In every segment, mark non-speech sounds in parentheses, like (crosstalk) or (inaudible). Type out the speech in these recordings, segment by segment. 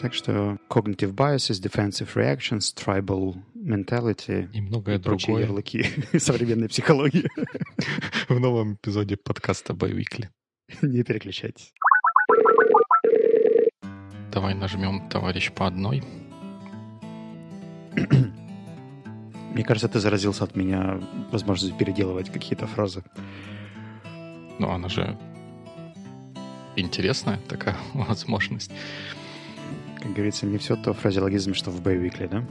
Так что cognitive biases, defensive reactions, tribal mentality и многое и прочие другое. ярлыки (laughs) современной психологии. (laughs) В новом эпизоде подкаста Байвикли. Не переключайтесь. Давай нажмем «Товарищ по одной». (clears throat) Мне кажется, ты заразился от меня возможностью переделывать какие-то фразы. Ну, она же интересная такая (laughs) возможность. Как говорится, не все то фразеологизм, что в Бэйвикле, да?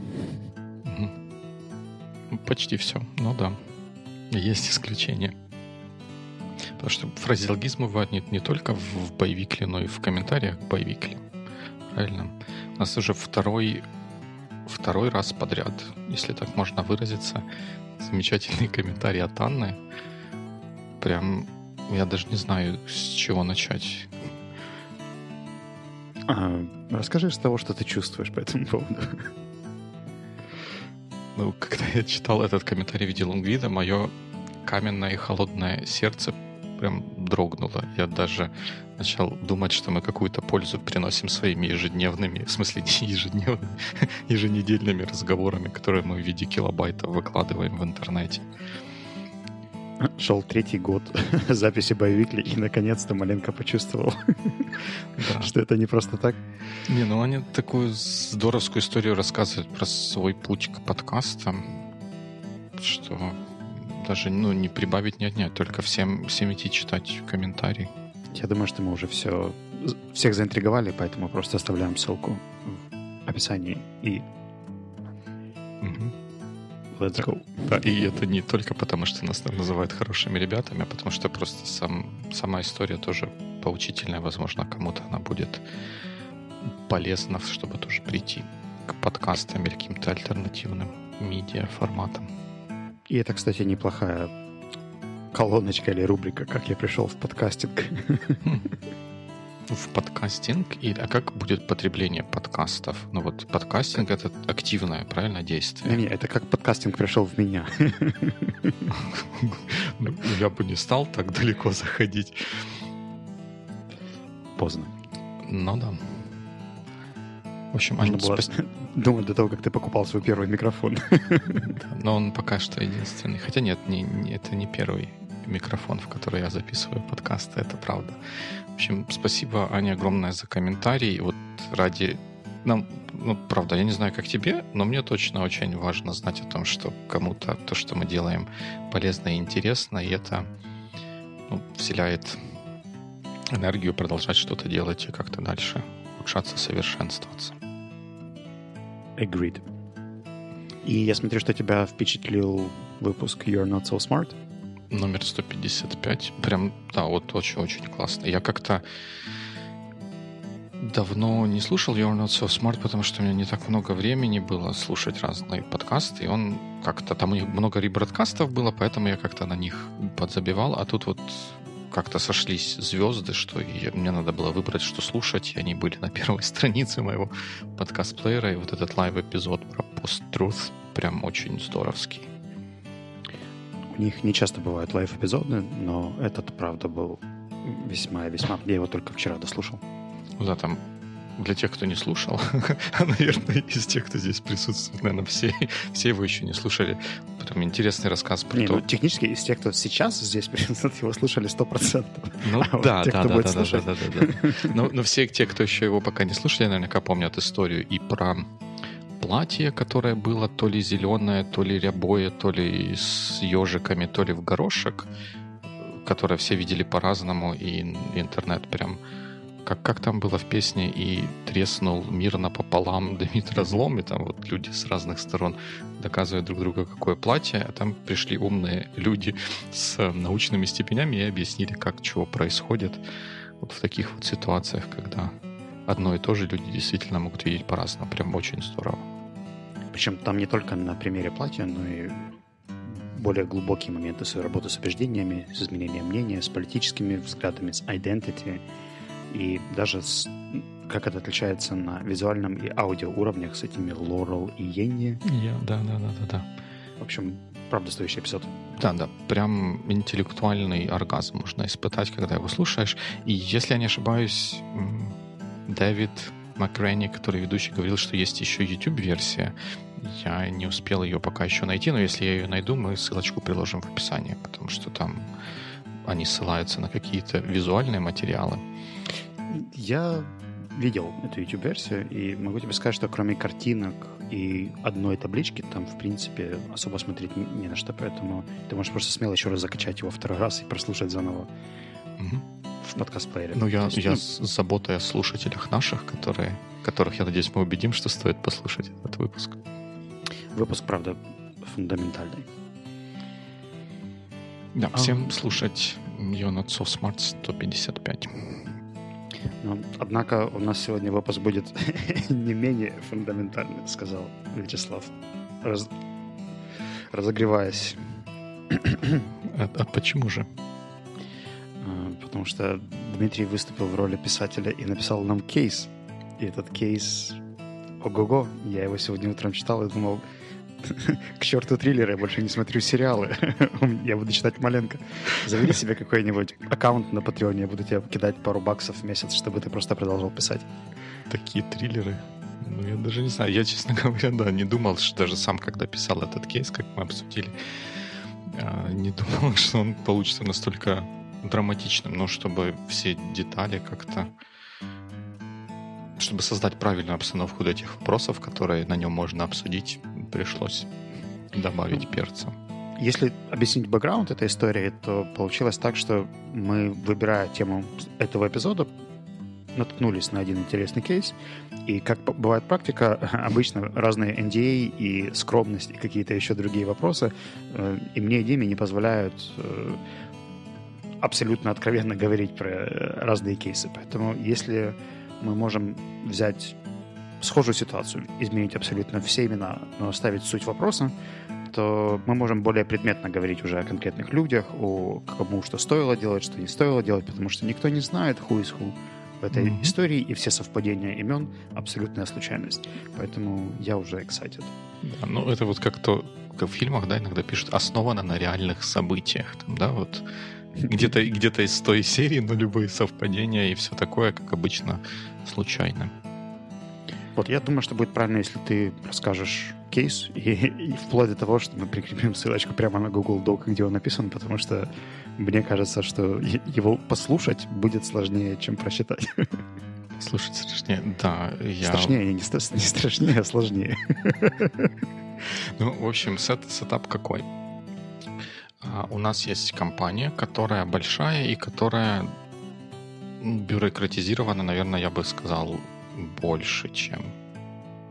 Угу. Почти все, ну да. Есть исключения. Потому что фразеологизм бывает не, не только в боевикле, но и в комментариях к боевикле. Правильно? У нас уже второй, второй раз подряд, если так можно выразиться, замечательный комментарий от Анны. Прям я даже не знаю, с чего начать. А, расскажи с того, что ты чувствуешь по этому поводу. Ну, когда я читал этот комментарий в виде лонгвида, мое каменное и холодное сердце прям дрогнуло. Я даже начал думать, что мы какую-то пользу приносим своими ежедневными, в смысле не ежедневными, (laughs) еженедельными разговорами, которые мы в виде килобайтов выкладываем в интернете. Шел третий год (laughs) записи боевикли, и наконец-то маленько почувствовал, да. (laughs) что это не просто так. Не, ну они такую здоровскую историю рассказывают про свой путь к подкастам, что даже ну, не прибавить, не отнять, только всем, всем идти читать комментарии. Я думаю, что мы уже все, всех заинтриговали, поэтому просто оставляем ссылку в описании и. Let's go. Да, и это не только потому, что нас называют хорошими ребятами, а потому что просто сам, сама история тоже поучительная, возможно, кому-то она будет полезна, чтобы тоже прийти к подкастам или каким-то альтернативным медиа форматам. И это, кстати, неплохая колоночка или рубрика «Как я пришел в подкастинг». В подкастинг? Или, а как будет потребление подкастов? Ну вот подкастинг — это активное, правильно, действие? Не, не, это как подкастинг пришел в меня. Ну, я бы не стал так далеко заходить. Поздно. Ну да. В общем, Нужно было спас... думать до того, как ты покупал свой первый микрофон. Да, но он пока что единственный. Хотя нет, не, не, это не первый микрофон, в который я записываю подкасты, это правда. Общем, спасибо, Аня, огромное за комментарий. Вот ради... Нам, ну, правда, я не знаю, как тебе, но мне точно очень важно знать о том, что кому-то то, что мы делаем, полезно и интересно, и это ну, вселяет энергию продолжать что-то делать и как-то дальше улучшаться, совершенствоваться. Agreed. И я смотрю, что тебя впечатлил выпуск You're Not So Smart. Номер 155. Прям, да, вот очень-очень классно. Я как-то давно не слушал You're Not So Smart, потому что у меня не так много времени было слушать разные подкасты, и он как-то... Там у них много ребродкастов было, поэтому я как-то на них подзабивал, а тут вот как-то сошлись звезды, что и мне надо было выбрать, что слушать, и они были на первой (laughs) странице моего подкаст-плеера, и вот этот live-эпизод про post-truth прям очень здоровский. У них не часто бывают live-эпизоды, но этот, правда, был весьма-весьма... Я его только вчера дослушал. Да, там для тех, кто не слушал, (laughs) а, наверное, из тех, кто здесь присутствует, наверное, все, все его еще не слушали. Прям интересный рассказ про не, то... Ну, технически из тех, кто сейчас здесь присутствует, его слушали 100%. Ну а да, вот тех, да, да, да, да, да, да, да. Но, но все те, кто еще его пока не слушали, наверняка помнят историю и про платье, которое было то ли зеленое, то ли рябое, то ли с ежиками, то ли в горошек, которое все видели по-разному, и интернет прям как, как там было в песне, и треснул мир напополам (laughs) Дмитрий разлом, и там вот люди с разных сторон доказывают друг другу, какое платье, а там пришли умные люди с научными степенями и объяснили, как чего происходит вот в таких вот ситуациях, когда одно и то же люди действительно могут видеть по-разному. Прям очень здорово. Причем там не только на примере платья, но и более глубокие моменты своей работы с убеждениями, с изменением мнения, с политическими взглядами, с identity, и даже с, как это отличается на визуальном и аудио уровнях с этими Лорел и Йенни. Yeah, да, да, да, да, да. В общем, правда стоящий эпизод. Да, да, прям интеллектуальный оргазм можно испытать, когда его слушаешь. И если я не ошибаюсь, Дэвид Макренни, который ведущий, говорил, что есть еще YouTube-версия. Я не успел ее пока еще найти, но если я ее найду, мы ссылочку приложим в описании, потому что там они ссылаются на какие-то визуальные материалы. Я видел эту YouTube-версию, и могу тебе сказать, что кроме картинок и одной таблички, там, в принципе, особо смотреть не на что, поэтому ты можешь просто смело еще раз закачать его второй раз и прослушать заново угу. в подкаст-плеере. Ну, я, есть, я ну... с заботой о слушателях наших, которые, которых, я надеюсь, мы убедим, что стоит послушать этот выпуск. Выпуск, правда, фундаментальный. Да, а... всем слушать Йона Smart 155. Но, однако у нас сегодня выпуск будет (laughs) не менее фундаментальный, сказал Вячеслав, раз... разогреваясь. а, а почему же? А, потому что Дмитрий выступил в роли писателя и написал нам кейс. И этот кейс... Ого-го! Я его сегодня утром читал и думал, к черту триллеры, я больше не смотрю сериалы. (laughs) я буду читать маленько. Заведи себе какой-нибудь аккаунт на Патреоне, я буду тебе кидать пару баксов в месяц, чтобы ты просто продолжал писать. Такие триллеры. Ну, я даже не знаю. Я, честно говоря, да, не думал, что даже сам, когда писал этот кейс, как мы обсудили, а, не (laughs) думал, что он получится настолько драматичным, но чтобы все детали как-то чтобы создать правильную обстановку для тех вопросов, которые на нем можно обсудить, пришлось добавить перца. Если объяснить бэкграунд этой истории, то получилось так, что мы, выбирая тему этого эпизода, наткнулись на один интересный кейс. И как бывает практика, (laughs) обычно разные NDA а и скромность и какие-то еще другие вопросы э, и мне, и Диме не позволяют э, абсолютно откровенно (laughs) говорить про э, разные кейсы. Поэтому если мы можем взять схожую ситуацию, изменить абсолютно все имена, но оставить суть вопроса, то мы можем более предметно говорить уже о конкретных людях, о кому что стоило делать, что не стоило делать, потому что никто не знает who is who в этой mm-hmm. истории, и все совпадения имен — абсолютная случайность. Поэтому я уже excited. Да, ну, это вот как то, как в фильмах, да, иногда пишут, основано на реальных событиях. Там, да, вот где-то где из той серии, но любые совпадения и все такое, как обычно, случайно. Вот, я думаю, что будет правильно, если ты расскажешь кейс, и, (laughs) и вплоть до того, что мы прикрепим ссылочку прямо на Google Doc, где он написан, потому что мне кажется, что его послушать будет сложнее, чем прочитать. (laughs) Слушать страшнее, да. Я... Страшнее, не, не страшнее, а сложнее. (laughs) Ну, в общем, сет, сетап какой? А, у нас есть компания, которая большая и которая бюрократизирована, наверное, я бы сказал, больше, чем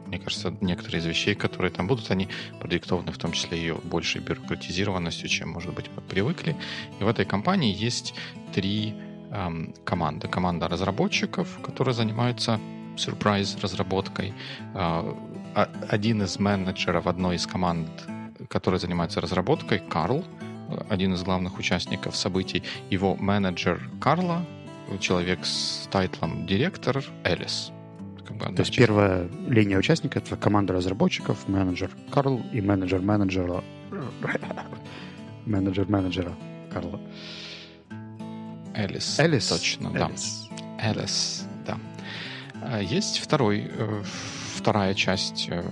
мне кажется, некоторые из вещей, которые там будут, они продиктованы в том числе ее большей бюрократизированностью, чем, может быть, мы привыкли. И в этой компании есть три эм, команды. Команда разработчиков, которые занимаются сюрприз разработкой. Э, один из менеджеров одной из команд, который занимается разработкой, Карл, один из главных участников событий, его менеджер Карла, человек с тайтлом директор Элис как бы То есть первая линия участника — это команда разработчиков, менеджер Карл и менеджер менеджера (laughs) менеджер менеджера Карла. Элис. Элис. Точно, Элис. да. Элис, да. Есть второй, э, вторая часть э,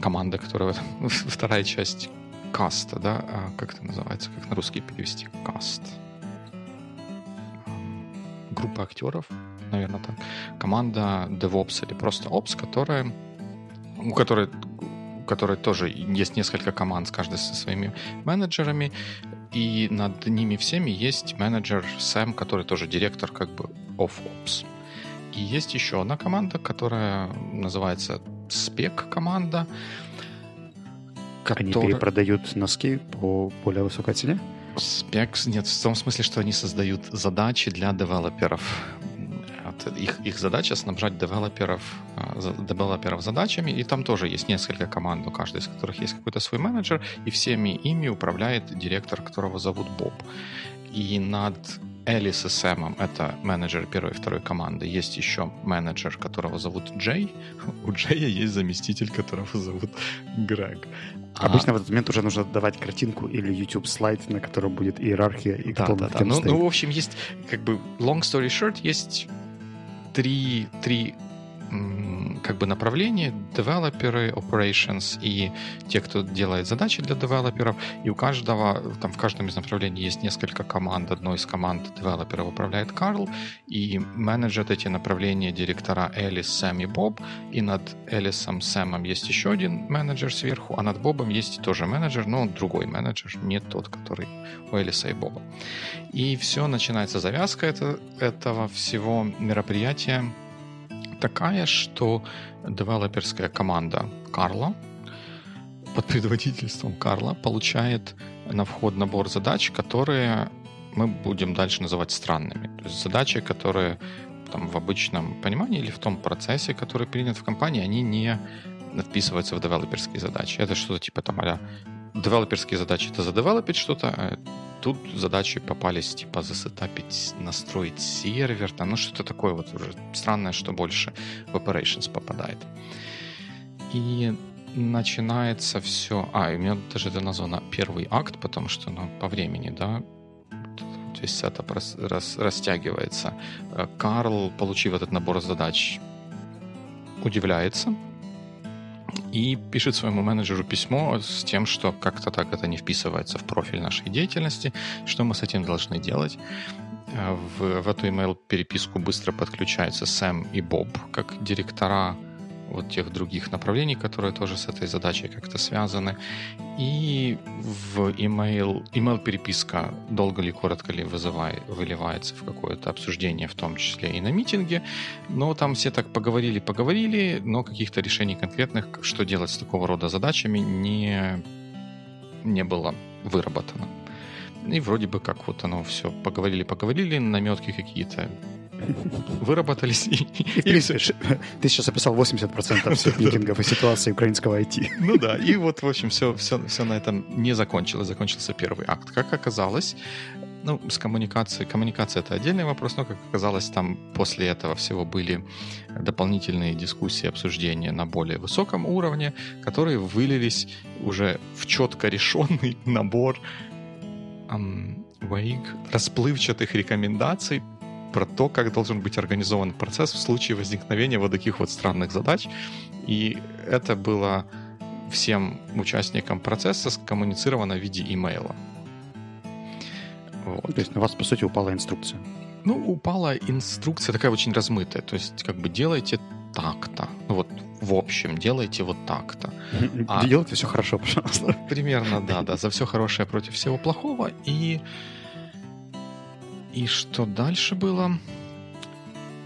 команды, которая... (laughs) вторая часть каста, да? А как это называется? Как на русский перевести? Каст. Группа актеров, наверное, так. Команда DevOps или просто Ops, которая, у которой, которой тоже есть несколько команд, с каждой со своими менеджерами, и над ними всеми есть менеджер Сэм, который тоже директор как бы of Ops. И есть еще одна команда, которая называется Spec команда. Который... Они перепродают носки по более высокой цене? Спекс, нет, в том смысле, что они создают задачи для девелоперов их, их задача снабжать девелоперов, а, девелоперов задачами, и там тоже есть несколько команд, у каждой из которых есть какой-то свой менеджер, и всеми ими управляет директор, которого зовут Боб. И над Элис и Сэмом, это менеджер первой и второй команды. Есть еще менеджер, которого зовут Джей. (laughs) У Джея есть заместитель, которого зовут Грег. Обычно а... в этот момент уже нужно давать картинку или YouTube слайд, на котором будет иерархия и да, кто да, да. Ну, ну, в общем, есть как бы long story short, есть три, три как бы направлений, девелоперы, operations и те, кто делает задачи для девелоперов, и у каждого, там в каждом из направлений есть несколько команд. Одной из команд девелоперов управляет Карл, и менеджер эти направления директора Элис, Сэм и Боб, и над Элисом, Сэмом есть еще один менеджер сверху, а над Бобом есть тоже менеджер, но другой менеджер, не тот, который у Элиса и Боба. И все, начинается завязка это, этого всего мероприятия такая, что девелоперская команда Карла под предводительством Карла получает на вход набор задач, которые мы будем дальше называть странными. То есть задачи, которые там, в обычном понимании или в том процессе, который принят в компании, они не вписываются в девелоперские задачи. Это что-то типа там а девелоперские задачи — это задевелопить что-то, а тут задачи попались типа засетапить, настроить сервер, там, ну что-то такое вот уже странное, что больше в operations попадает. И начинается все... А, у меня даже это названо первый акт, потому что, ну, по времени, да, то есть сетап рас, рас, растягивается. Э, Карл, получив этот набор задач, удивляется, и пишет своему менеджеру письмо с тем, что как-то так это не вписывается в профиль нашей деятельности, что мы с этим должны делать. Э, в, в эту email переписку быстро подключаются Сэм и Боб, как директора вот тех других направлений, которые тоже с этой задачей как-то связаны. И в email, email переписка долго ли, коротко ли вызывает, выливается в какое-то обсуждение, в том числе и на митинге. Но там все так поговорили, поговорили, но каких-то решений конкретных, что делать с такого рода задачами, не, не было выработано. И вроде бы как вот оно все поговорили, поговорили, наметки какие-то выработались. И, и, и Ты сейчас описал 80% всех митингов и ситуации украинского IT. Ну да, и вот, в общем, все, все, все на этом не закончилось. Закончился первый акт. Как оказалось, ну, с коммуникацией, коммуникация это отдельный вопрос, но, как оказалось, там после этого всего были дополнительные дискуссии, обсуждения на более высоком уровне, которые вылились уже в четко решенный набор эм, расплывчатых рекомендаций про то, как должен быть организован процесс в случае возникновения вот таких вот странных задач. И это было всем участникам процесса скоммуницировано в виде имейла. Вот. То есть на вас, по сути, упала инструкция? Ну, упала инструкция такая очень размытая. То есть, как бы делайте так-то. Ну, вот, в общем, делайте вот так-то. А, делайте все хорошо, пожалуйста. Примерно, да, да. За все хорошее против всего плохого. И и что дальше было?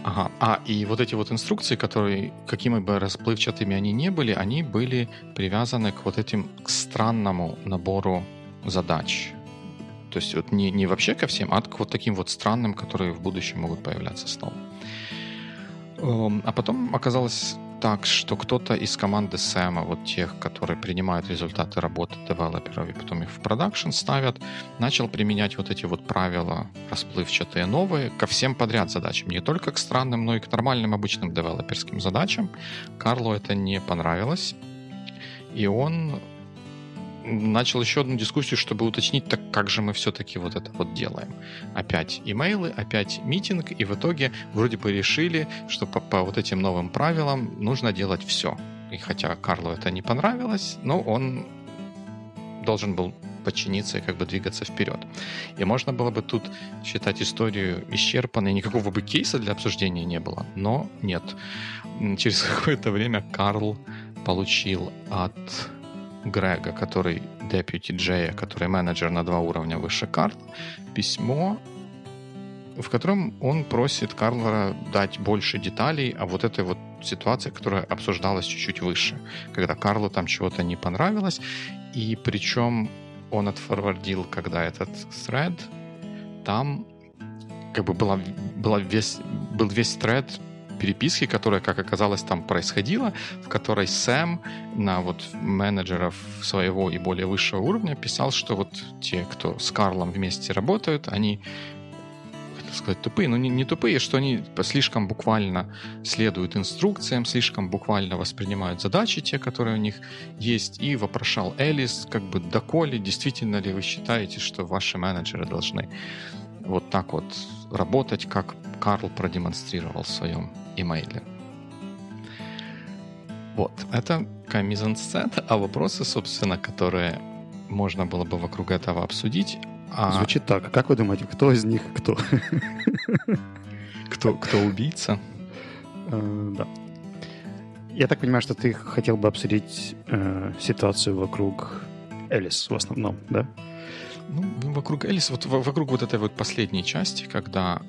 Ага. А, и вот эти вот инструкции, которые, какими бы расплывчатыми они не были, они были привязаны к вот этим к странному набору задач. То есть вот не, не вообще ко всем, а к вот таким вот странным, которые в будущем могут появляться снова. Эм, а потом оказалось так, что кто-то из команды Сэма, вот тех, которые принимают результаты работы девелоперов и потом их в продакшн ставят, начал применять вот эти вот правила расплывчатые новые ко всем подряд задачам. Не только к странным, но и к нормальным обычным девелоперским задачам. Карлу это не понравилось. И он начал еще одну дискуссию, чтобы уточнить, так как же мы все-таки вот это вот делаем. Опять имейлы, опять митинг, и в итоге вроде бы решили, что по, по вот этим новым правилам нужно делать все. И хотя Карлу это не понравилось, но он должен был подчиниться и как бы двигаться вперед. И можно было бы тут считать историю исчерпанной, никакого бы кейса для обсуждения не было, но нет. Через (laughs) какое-то время Карл получил от Грега, который deputy Джея, который менеджер на два уровня выше Карла, письмо, в котором он просит Карлора дать больше деталей о вот этой вот ситуации, которая обсуждалась чуть-чуть выше, когда Карлу там чего-то не понравилось, и причем он отфорвардил, когда этот thread, там как бы была, была весь, был весь thread переписки, которая, как оказалось, там происходила, в которой Сэм на вот менеджеров своего и более высшего уровня писал, что вот те, кто с Карлом вместе работают, они сказать тупые, но не, не тупые, что они слишком буквально следуют инструкциям, слишком буквально воспринимают задачи, те, которые у них есть, и вопрошал Элис, как бы, доколе действительно ли вы считаете, что ваши менеджеры должны вот так вот работать, как Карл продемонстрировал в своем имейле. Вот, это камизансцена, а вопросы, собственно, которые можно было бы вокруг этого обсудить. А... Звучит так. Как вы думаете, кто из них кто? Кто, кто убийца? Э, да. Я так понимаю, что ты хотел бы обсудить э, ситуацию вокруг Элис в основном, да? Ну, вокруг Элис, вот вокруг вот этой вот последней части, когда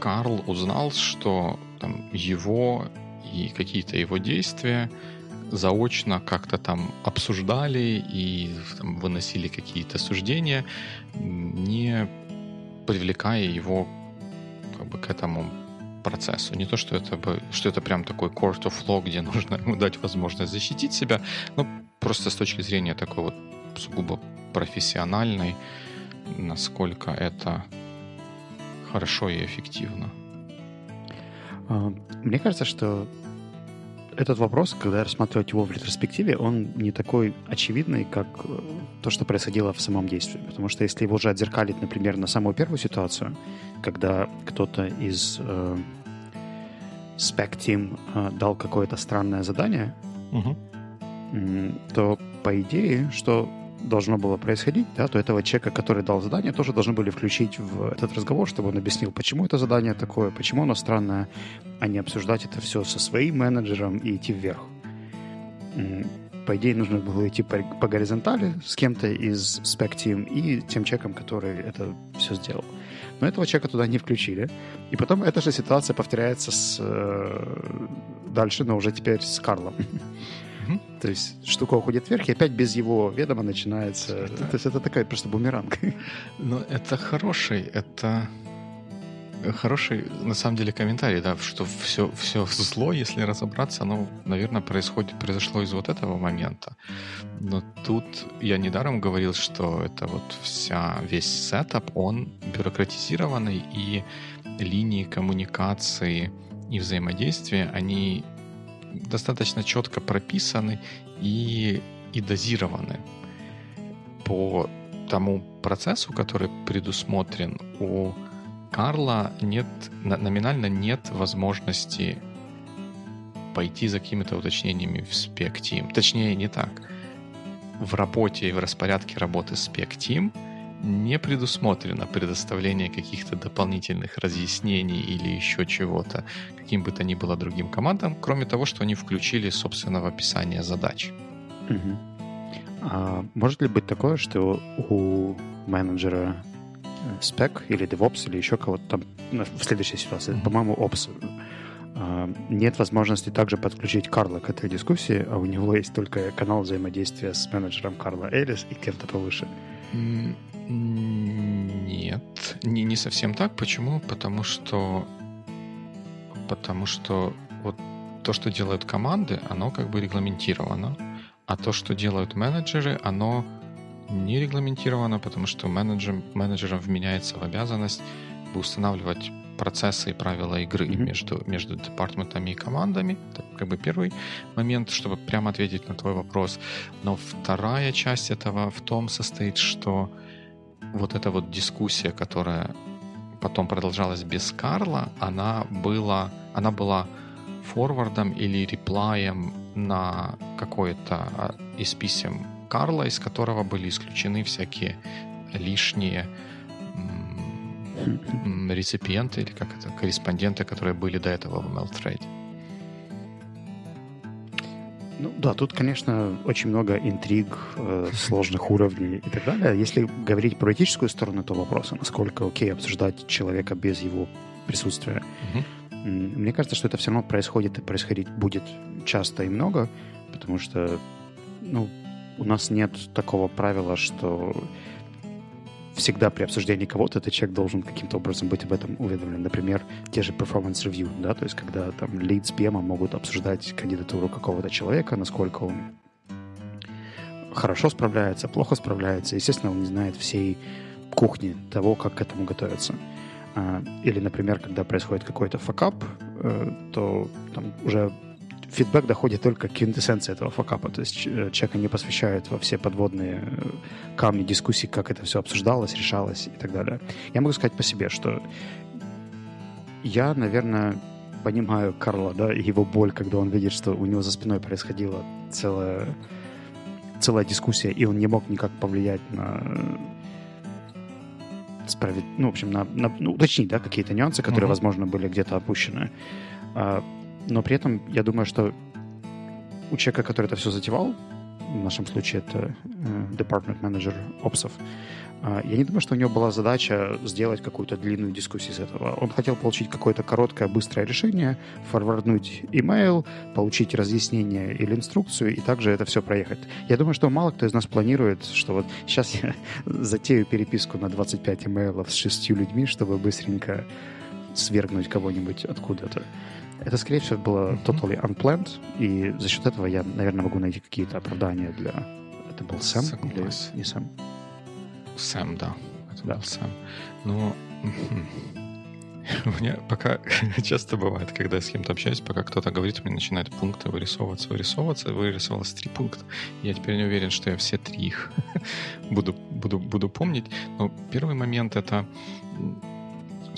Карл узнал, что там его и какие-то его действия заочно как-то там обсуждали и там, выносили какие-то суждения, не привлекая его как бы к этому процессу. Не то, что это, что это прям такой court of law, где (laughs) нужно ему дать возможность защитить себя, но просто с точки зрения такой вот сугубо профессиональной, насколько это хорошо и эффективно. А, мне кажется, что этот вопрос, когда рассматривать его в ретроспективе, он не такой очевидный, как э, то, что происходило в самом действии. Потому что если его же отзеркалить, например, на самую первую ситуацию, когда кто-то из э, Spec Team э, дал какое-то странное задание, угу. то по идее, что должно было происходить, да, то этого человека, который дал задание, тоже должны были включить в этот разговор, чтобы он объяснил, почему это задание такое, почему оно странное, а не обсуждать это все со своим менеджером и идти вверх. По идее, нужно было идти по, по горизонтали с кем-то из Spec Team и тем человеком, который это все сделал. Но этого человека туда не включили. И потом эта же ситуация повторяется с, э, дальше, но уже теперь с Карлом. То есть штука уходит вверх, и опять без его ведома начинается... Это... То есть это такая просто бумеранг. Но это хороший, это хороший, на самом деле, комментарий, да, что все, все зло, если разобраться, оно, наверное, происходит, произошло из вот этого момента. Но тут я недаром говорил, что это вот вся, весь сетап, он бюрократизированный, и линии коммуникации и взаимодействия, они достаточно четко прописаны и, и дозированы по тому процессу, который предусмотрен у Карла нет, номинально нет возможности пойти за какими-то уточнениями в Team. Точнее, не так. В работе и в распорядке работы Spec Team не предусмотрено предоставление каких-то дополнительных разъяснений или еще чего-то каким бы то ни было другим командам, кроме того, что они включили собственного описания задач. Угу. А может ли быть такое, что у менеджера спек или DevOps или еще кого-то там в следующей ситуации, mm-hmm. по-моему, Ops, а, нет возможности также подключить Карла к этой дискуссии, а у него есть только канал взаимодействия с менеджером Карла Элис и кем-то повыше. Нет, не, не совсем так. Почему? Потому что потому что вот то, что делают команды, оно как бы регламентировано, а то, что делают менеджеры, оно не регламентировано, потому что менеджер, менеджерам вменяется в обязанность устанавливать процессы и правила игры mm-hmm. между, между департаментами и командами. Это как бы первый момент, чтобы прямо ответить на твой вопрос. Но вторая часть этого в том состоит, что вот эта вот дискуссия, которая потом продолжалась без Карла, она была, она была форвардом или реплаем на какое-то а, из писем Карла, из которого были исключены всякие лишние реципиенты или как это, корреспонденты, которые были до этого в MailTrade. Ну да, тут, конечно, очень много интриг, э, (laughs) сложных уровней и так далее. Если говорить про этическую сторону этого вопроса, насколько окей обсуждать человека без его присутствия, угу. мне кажется, что это все равно происходит и происходить будет часто и много, потому что, ну, у нас нет такого правила, что всегда при обсуждении кого-то этот человек должен каким-то образом быть об этом уведомлен. Например, те же performance review, да, то есть когда там лид с PM могут обсуждать кандидатуру какого-то человека, насколько он хорошо справляется, плохо справляется. Естественно, он не знает всей кухни того, как к этому готовиться. А, или, например, когда происходит какой-то факап, э, то там уже фидбэк доходит только к квинтэссенции этого факапа. То есть э, человека не посвящают во все подводные э, камни дискуссий, как это все обсуждалось, решалось и так далее. Я могу сказать по себе, что я, наверное, понимаю Карла, да, и его боль, когда он видит, что у него за спиной происходила целая, целая дискуссия, и он не мог никак повлиять на справить, ну, в общем, на, на ну, уточнить, да, какие-то нюансы, которые, mm-hmm. возможно, были где-то опущены. Но при этом я думаю, что у человека, который это все затевал, в нашем случае это э, department manager опсов, а, я не думаю, что у него была задача сделать какую-то длинную дискуссию с этого. Он хотел получить какое-то короткое, быстрое решение, форварднуть имейл, получить разъяснение или инструкцию, и также это все проехать. Я думаю, что мало кто из нас планирует, что вот сейчас я (laughs) затею переписку на 25 имейлов с шестью людьми, чтобы быстренько свергнуть кого-нибудь откуда-то. Это, скорее всего, было totally unplanned, и за счет этого я, наверное, могу найти какие-то оправдания для... Это был Сэм или не Сэм? Сэм, да. Это да. был Сэм. Но у меня пока (laughs) часто бывает, когда я с кем-то общаюсь, пока кто-то говорит, мне начинают пункты вырисовываться, вырисовываться. Вырисовалось три пункта. Я теперь не уверен, что я все три их (laughs) буду, буду, буду помнить. Но первый момент — это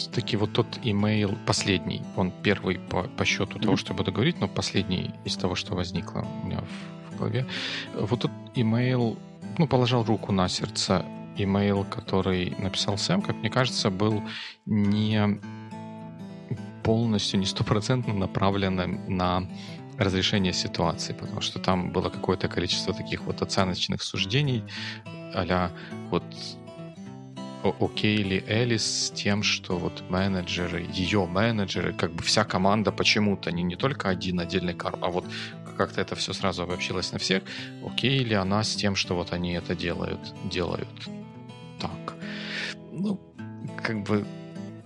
таки вот тот имейл последний, он первый по, по счету mm-hmm. того, что я буду говорить, но последний из того, что возникло у меня в, в голове. Вот тот имейл, ну, положил руку на сердце имейл, который написал Сэм, как мне кажется, был не полностью, не стопроцентно направленным на разрешение ситуации, потому что там было какое-то количество таких вот оценочных суждений, а вот окей ли Элис с тем, что вот менеджеры, ее менеджеры, как бы вся команда почему-то, не, не только один отдельный Карл, а вот как-то это все сразу обобщилось на всех, окей ли она с тем, что вот они это делают, делают так. Ну, как бы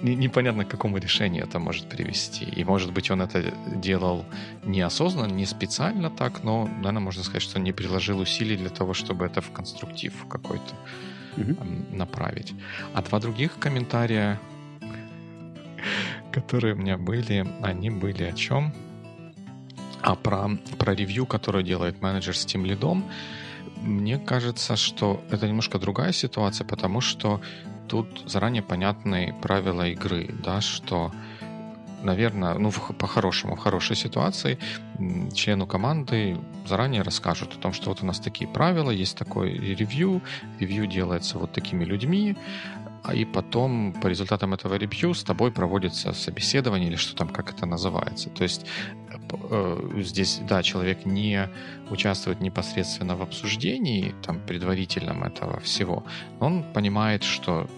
непонятно, к какому решению это может привести. И, может быть, он это делал неосознанно, не специально так, но, наверное, можно сказать, что не приложил усилий для того, чтобы это в конструктив какой-то mm-hmm. направить. А два других комментария, которые у меня были, они были о чем? А про, про ревью, которое делает менеджер с тем лидом, мне кажется, что это немножко другая ситуация, потому что тут заранее понятны правила игры, да, что наверное, ну, по-хорошему, в хорошей ситуации члену команды заранее расскажут о том, что вот у нас такие правила, есть такой ревью, ревью делается вот такими людьми, а и потом по результатам этого ревью с тобой проводится собеседование или что там, как это называется. То есть э, здесь, да, человек не участвует непосредственно в обсуждении, там, предварительном этого всего, но он понимает, что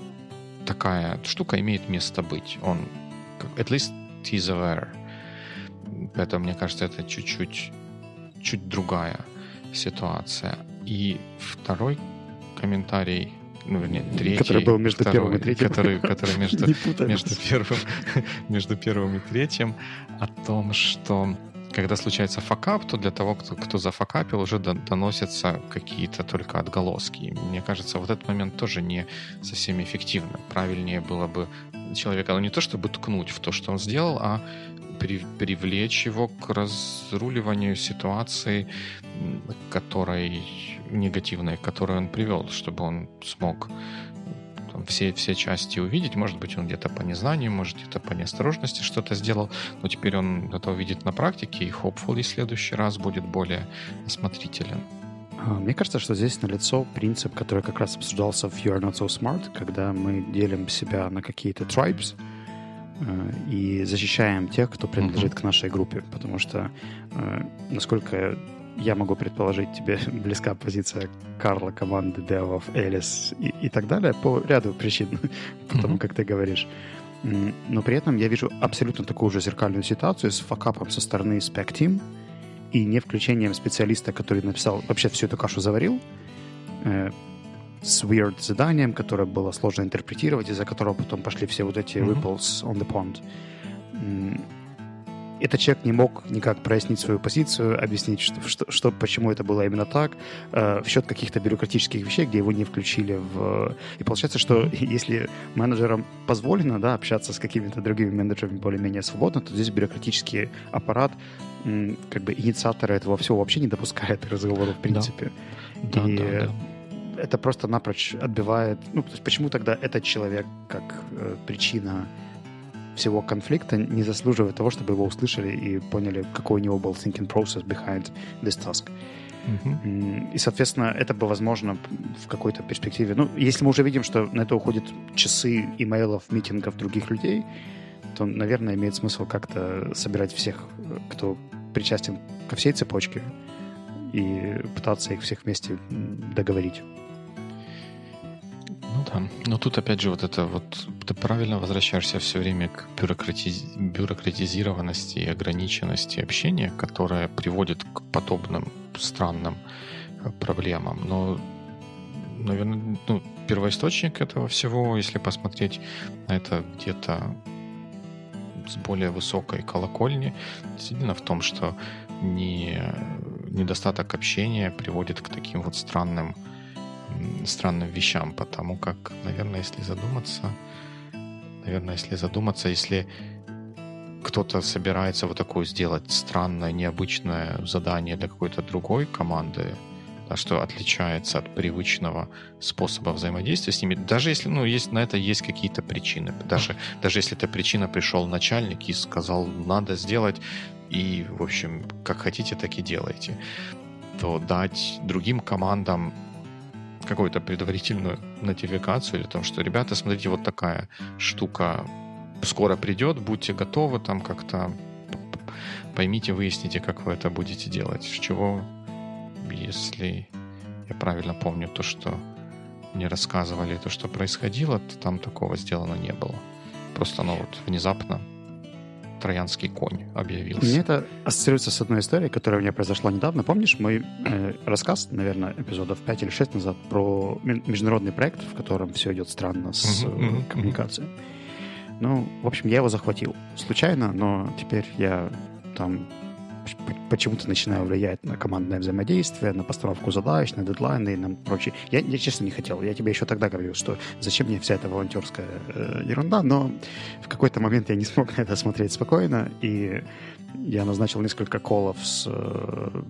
такая штука имеет место быть. Он, at least aware. Поэтому, мне кажется, это чуть-чуть чуть другая ситуация. И второй комментарий ну, вернее, третий. Который был между второй, первым и третьим. Который, который (laughs) между, между, первым, (laughs) между первым и третьим. О том, что когда случается факап, то для того, кто, кто зафакапил, уже доносятся какие-то только отголоски. Мне кажется, вот этот момент тоже не совсем эффективно. Правильнее было бы человека, ну не то чтобы ткнуть в то, что он сделал, а привлечь его к разруливанию ситуации, которой негативной, которую он привел, чтобы он смог там, все, все части увидеть. Может быть, он где-то по незнанию, может где-то по неосторожности что-то сделал, но теперь он это увидит на практике, и hopefully в следующий раз будет более осмотрителен. А, мне кажется, что здесь налицо принцип, который как раз обсуждался в You Are Not So Smart, когда мы делим себя на какие-то tribes, Э, и защищаем тех, кто принадлежит uh-huh. к нашей группе, потому что, э, насколько я могу предположить, тебе (laughs) близка позиция Карла, команды Девов, Элис и, и так далее по ряду причин, (laughs) по тому, как ты говоришь. Но при этом я вижу абсолютно такую же зеркальную ситуацию с факапом со стороны Spec Team и не включением специалиста, который написал, вообще всю эту кашу заварил, э, с weird заданием, которое было сложно интерпретировать, из-за которого потом пошли все вот эти mm-hmm. ripples on the pond. Этот человек не мог никак прояснить свою позицию, объяснить, что, что, что почему это было именно так, э, в счет каких-то бюрократических вещей, где его не включили в... И получается, что (laughs) если менеджерам позволено да, общаться с какими-то другими менеджерами более-менее свободно, то здесь бюрократический аппарат, как бы инициаторы этого всего вообще не допускает (laughs) разговора в принципе. Да. И да, да, да это просто напрочь отбивает... Ну, то есть почему тогда этот человек как э, причина всего конфликта не заслуживает того, чтобы его услышали и поняли, какой у него был thinking process behind this task. Uh-huh. И, соответственно, это бы возможно в какой-то перспективе. Ну, если мы уже видим, что на это уходят часы имейлов, митингов других людей, то, наверное, имеет смысл как-то собирать всех, кто причастен ко всей цепочке, и пытаться их всех вместе договорить. Ну да. Но тут опять же вот это вот ты правильно возвращаешься все время к бюрократи... бюрократизированности и ограниченности общения, которая приводит к подобным странным э, проблемам. Но, наверное, ну, первоисточник этого всего, если посмотреть на это где-то с более высокой колокольни, действительно в том, что не, недостаток общения приводит к таким вот странным, странным вещам, потому как, наверное, если задуматься, наверное, если задуматься, если кто-то собирается вот такое сделать странное, необычное задание для какой-то другой команды, что отличается от привычного способа взаимодействия с ними, даже если, ну, есть, на это есть какие-то причины, даже, даже если эта причина пришел начальник и сказал, надо сделать, и, в общем, как хотите, так и делайте, то дать другим командам какую-то предварительную нотификацию или том, что, ребята, смотрите, вот такая штука скоро придет, будьте готовы там как-то поймите, выясните, как вы это будете делать. С чего если я правильно помню то, что мне рассказывали, то, что происходило, то там такого сделано не было. Просто оно вот внезапно троянский конь объявился. Мне это ассоциируется с одной историей, которая у меня произошла недавно. Помнишь мой э, рассказ, наверное, эпизодов 5 или 6 назад про международный проект, в котором все идет странно с uh-huh, коммуникацией? Ну, в общем, я его захватил случайно, но теперь я там почему-то начинаю влиять на командное взаимодействие, на постановку задач, на дедлайны и на прочее. Я, я честно не хотел. Я тебе еще тогда говорил, что зачем мне вся эта волонтерская э, ерунда, но в какой-то момент я не смог на это смотреть спокойно, и я назначил несколько колов с э,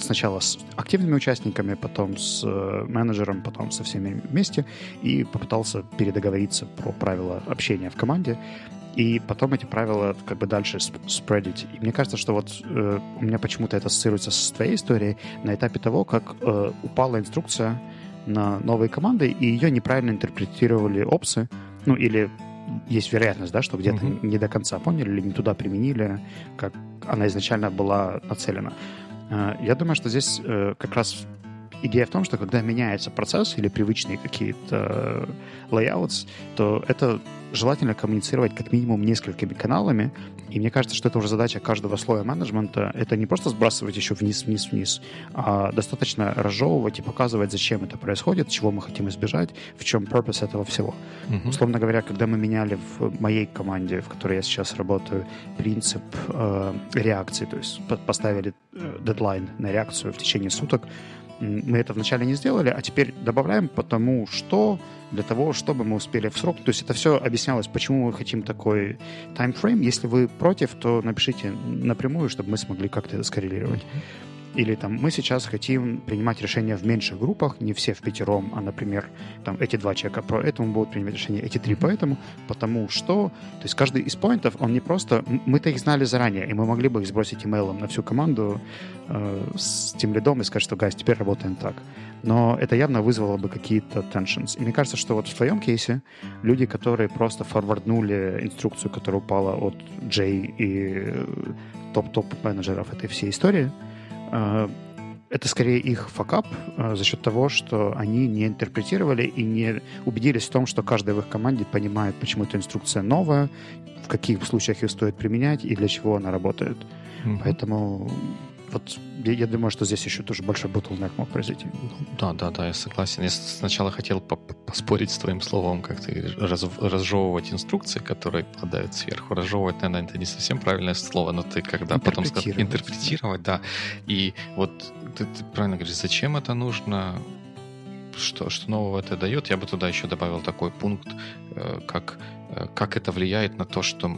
сначала с активными участниками, потом с э, менеджером, потом со всеми вместе, и попытался передоговориться про правила общения в команде и потом эти правила как бы дальше спредить. И мне кажется, что вот э, у меня почему-то это ассоциируется с твоей историей на этапе того, как э, упала инструкция на новые команды, и ее неправильно интерпретировали опсы, ну или есть вероятность, да, что где-то uh-huh. не до конца поняли или не туда применили, как она изначально была нацелена. Э, я думаю, что здесь э, как раз идея в том, что когда меняется процесс или привычные какие-то layouts, то это желательно коммуницировать как минимум несколькими каналами. И мне кажется, что это уже задача каждого слоя менеджмента. Это не просто сбрасывать еще вниз, вниз, вниз, а достаточно разжевывать и показывать, зачем это происходит, чего мы хотим избежать, в чем purpose этого всего. Uh-huh. Условно говоря, когда мы меняли в моей команде, в которой я сейчас работаю, принцип э, реакции, то есть поставили э, дедлайн на реакцию в течение суток, мы это вначале не сделали, а теперь добавляем, потому что для того, чтобы мы успели в срок. То есть это все объяснялось, почему мы хотим такой таймфрейм. Если вы против, то напишите напрямую, чтобы мы смогли как-то скоррелировать. Mm-hmm. Или там мы сейчас хотим принимать решения в меньших группах, не все в пятером, а, например, там эти два человека по этому будут принимать решения, эти три по этому, потому что, то есть каждый из поинтов, он не просто, мы-то их знали заранее, и мы могли бы их сбросить имейлом на всю команду э, с тем лидом и сказать, что, guys, теперь работаем так. Но это явно вызвало бы какие-то tensions. И мне кажется, что вот в твоем кейсе люди, которые просто форварднули инструкцию, которая упала от Джей и э, топ-топ менеджеров этой всей истории, это скорее их факап э, за счет того, что они не интерпретировали и не убедились в том, что каждый в их команде понимает, почему эта инструкция новая, в каких случаях ее стоит применять и для чего она работает. Mm-hmm. Поэтому вот я, я думаю, что здесь еще тоже большой bottleneck мог произойти. Да, да, да, я согласен. Я сначала хотел поспорить с твоим словом, как ты раз, разжевывать инструкции, которые падают сверху. Разжевывать, наверное, это не совсем правильное слово, но ты когда потом сказал интерпретировать, да. И вот ты, ты правильно говоришь, зачем это нужно? Что, что нового это дает? Я бы туда еще добавил такой пункт, э, как, э, как это влияет на то, что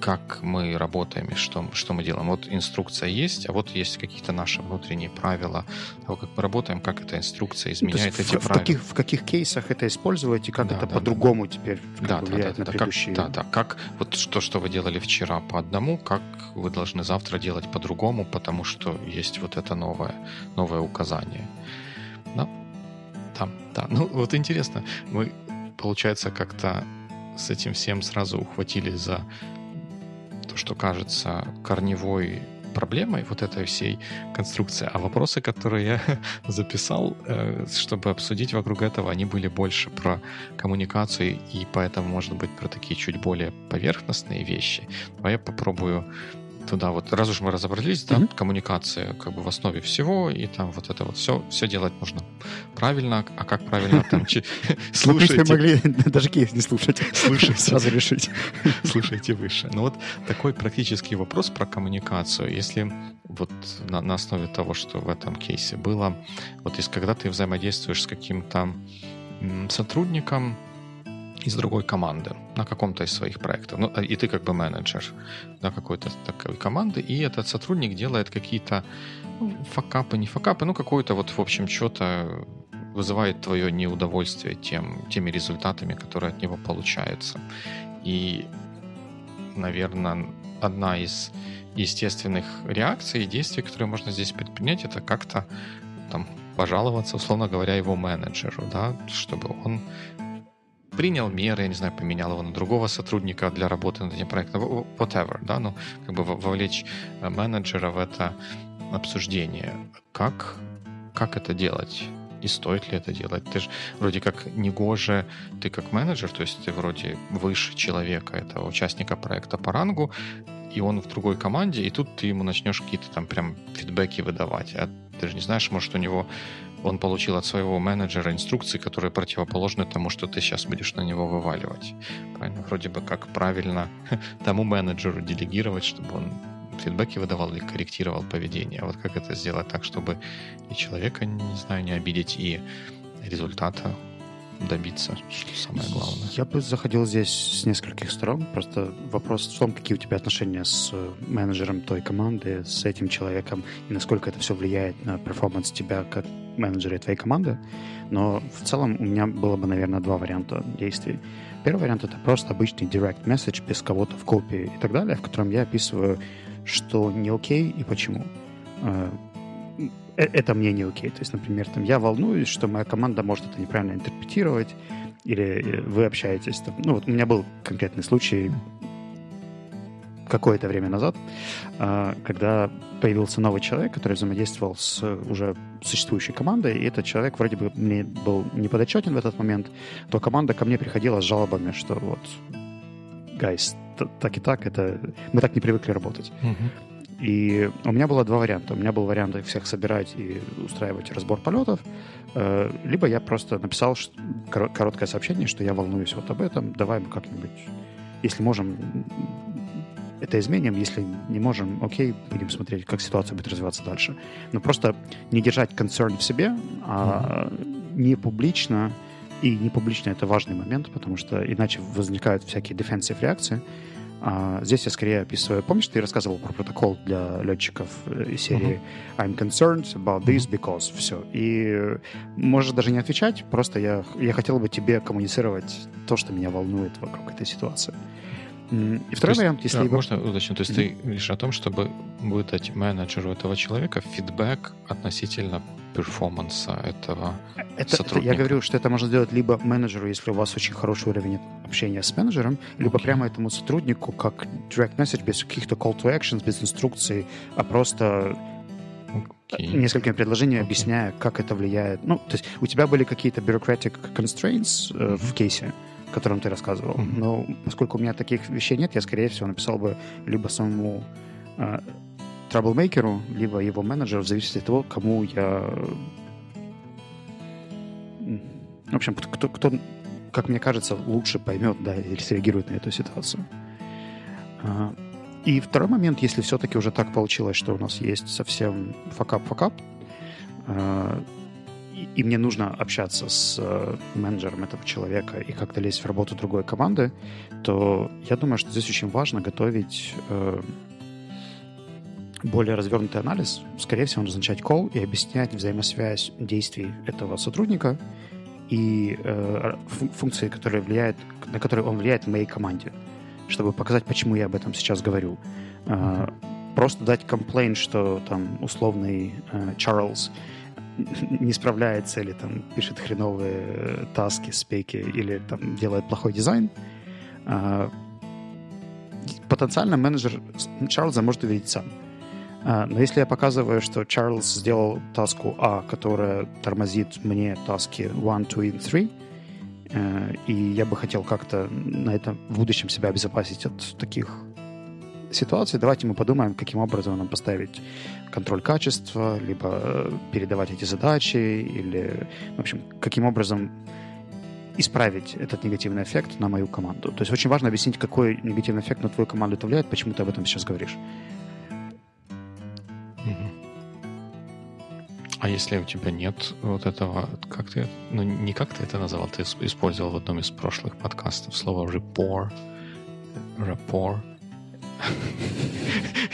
как мы работаем и что, что мы делаем. Вот инструкция есть, а вот есть какие-то наши внутренние правила того, как мы работаем, как эта инструкция ну, изменяет ну, эти в, правила. В каких, в каких кейсах это использовать и как да, это да, по-другому да. теперь да, влияет да, да, на да, предыдущие... Как, да, да, как вот то, что вы делали вчера по одному, как вы должны завтра делать по-другому, потому что есть вот это новое, новое указание. Да, да, да. Ну, вот интересно, мы, получается, как-то с этим всем сразу ухватили за то, что кажется корневой проблемой вот этой всей конструкции. А вопросы, которые я (laughs) записал, э, чтобы обсудить вокруг этого, они были больше про коммуникацию и поэтому, может быть, про такие чуть более поверхностные вещи. А я попробую туда вот, раз уж мы разобрались, да, mm-hmm. коммуникация как бы в основе всего, и там вот это вот все, все делать нужно правильно, а как правильно там (laughs) (laughs) слушайте. Могли (laughs) даже кейс не слушать. Слушайте. Сразу решить. Слушайте выше. Ну вот такой практический вопрос про коммуникацию. Если вот на, на основе того, что в этом кейсе было, вот если когда ты взаимодействуешь с каким-то сотрудником, из другой команды на каком-то из своих проектов. Ну, и ты как бы менеджер на какой-то такой команды, и этот сотрудник делает какие-то ну, факапы, не факапы, ну, какое-то вот, в общем, что-то вызывает твое неудовольствие тем, теми результатами, которые от него получаются. И, наверное, одна из естественных реакций и действий, которые можно здесь предпринять, это как-то там пожаловаться, условно говоря, его менеджеру, да, чтобы он принял меры, я не знаю, поменял его на другого сотрудника для работы над этим проектом, whatever, да, ну, как бы вовлечь э, менеджера в это обсуждение. Как, как это делать? И стоит ли это делать? Ты же вроде как не гоже, ты как менеджер, то есть ты вроде выше человека, этого участника проекта по рангу, и он в другой команде, и тут ты ему начнешь какие-то там прям фидбэки выдавать. А ты же не знаешь, может, у него он получил от своего менеджера инструкции, которые противоположны тому, что ты сейчас будешь на него вываливать. Правильно? Вроде бы как правильно (laughs) тому менеджеру делегировать, чтобы он фидбэки выдавал или корректировал поведение. Вот как это сделать так, чтобы и человека, не знаю, не обидеть, и результата добиться, что самое главное. Я бы заходил здесь с нескольких сторон. Просто вопрос в том, какие у тебя отношения с э, менеджером той команды, с этим человеком, и насколько это все влияет на перформанс тебя как менеджера и твоей команды. Но в целом у меня было бы, наверное, два варианта действий. Первый вариант — это просто обычный direct message без кого-то в копии и так далее, в котором я описываю, что не окей и почему э, это мне не окей. То есть, например, там, я волнуюсь, что моя команда может это неправильно интерпретировать, или э, вы общаетесь. Там, ну, вот у меня был конкретный случай какое-то время назад, а, когда появился новый человек, который взаимодействовал с уже существующей командой, и этот человек вроде бы мне был не в этот момент, то команда ко мне приходила с жалобами, что вот, guys, так и так, это мы так не привыкли работать. Uh-huh. И у меня было два варианта. У меня был вариант их всех собирать и устраивать разбор полетов, э, либо я просто написал короткое сообщение, что я волнуюсь вот об этом, давай мы как-нибудь, если можем, это изменим, если не можем, окей, будем смотреть, как ситуация будет развиваться дальше. Но просто не держать концерн в себе, а не публично, и не публично это важный момент, потому что иначе возникают всякие defensive реакции, а здесь я скорее описываю... Помнишь, ты рассказывал про протокол для летчиков э, серии uh-huh. I'm concerned about this because... Все. И можешь даже не отвечать, просто я, я хотел бы тебе коммуницировать то, что меня волнует вокруг этой ситуации. И второй есть, вариант, если... А, можно уточнить? То есть mm-hmm. ты говоришь о том, чтобы выдать менеджеру этого человека фидбэк относительно перформанса этого это, сотрудника. Это, я говорю, что это можно сделать либо менеджеру, если у вас очень хороший уровень общения с менеджером, либо okay. прямо этому сотруднику, как direct message, без каких-то call to actions, без инструкций, а просто okay. несколькими предложениями okay. объясняя, как это влияет. Ну, то есть у тебя были какие-то bureaucratic constraints э, mm-hmm. в кейсе, о котором ты рассказывал. Mm-hmm. Но поскольку у меня таких вещей нет, я, скорее всего, написал бы либо самому э, траблмейкеру, либо его менеджеру, в зависимости от того, кому я... В общем, кто, кто, как мне кажется, лучше поймет, да, или среагирует на эту ситуацию. А, и второй момент, если все-таки уже так получилось, что у нас есть совсем факап-факап, и мне нужно общаться с э, менеджером этого человека и как-то лезть в работу другой команды, то я думаю, что здесь очень важно готовить э, более развернутый анализ. Скорее всего, назначать call и объяснять взаимосвязь действий этого сотрудника и э, функции, которые влияют, на которые он влияет в моей команде, чтобы показать, почему я об этом сейчас говорю. Э, просто дать комплейн, что там условный э, Чарльз (laughs) не справляется или там пишет хреновые э, таски, спеки или там делает плохой дизайн, э, потенциально менеджер Чарльза может увидеть сам. А, но если я показываю, что Чарльз сделал таску А, которая тормозит мне таски 1, 2 и 3, э, и я бы хотел как-то на этом в будущем себя обезопасить от таких ситуаций, давайте мы подумаем, каким образом нам поставить контроль качества, либо э, передавать эти задачи, или, в общем, каким образом исправить этот негативный эффект на мою команду. То есть очень важно объяснить, какой негативный эффект на твою команду это влияет, почему ты об этом сейчас говоришь. А если у тебя нет вот этого, как ты, ну не как ты это называл, ты использовал в одном из прошлых подкастов слово rapport, rapport.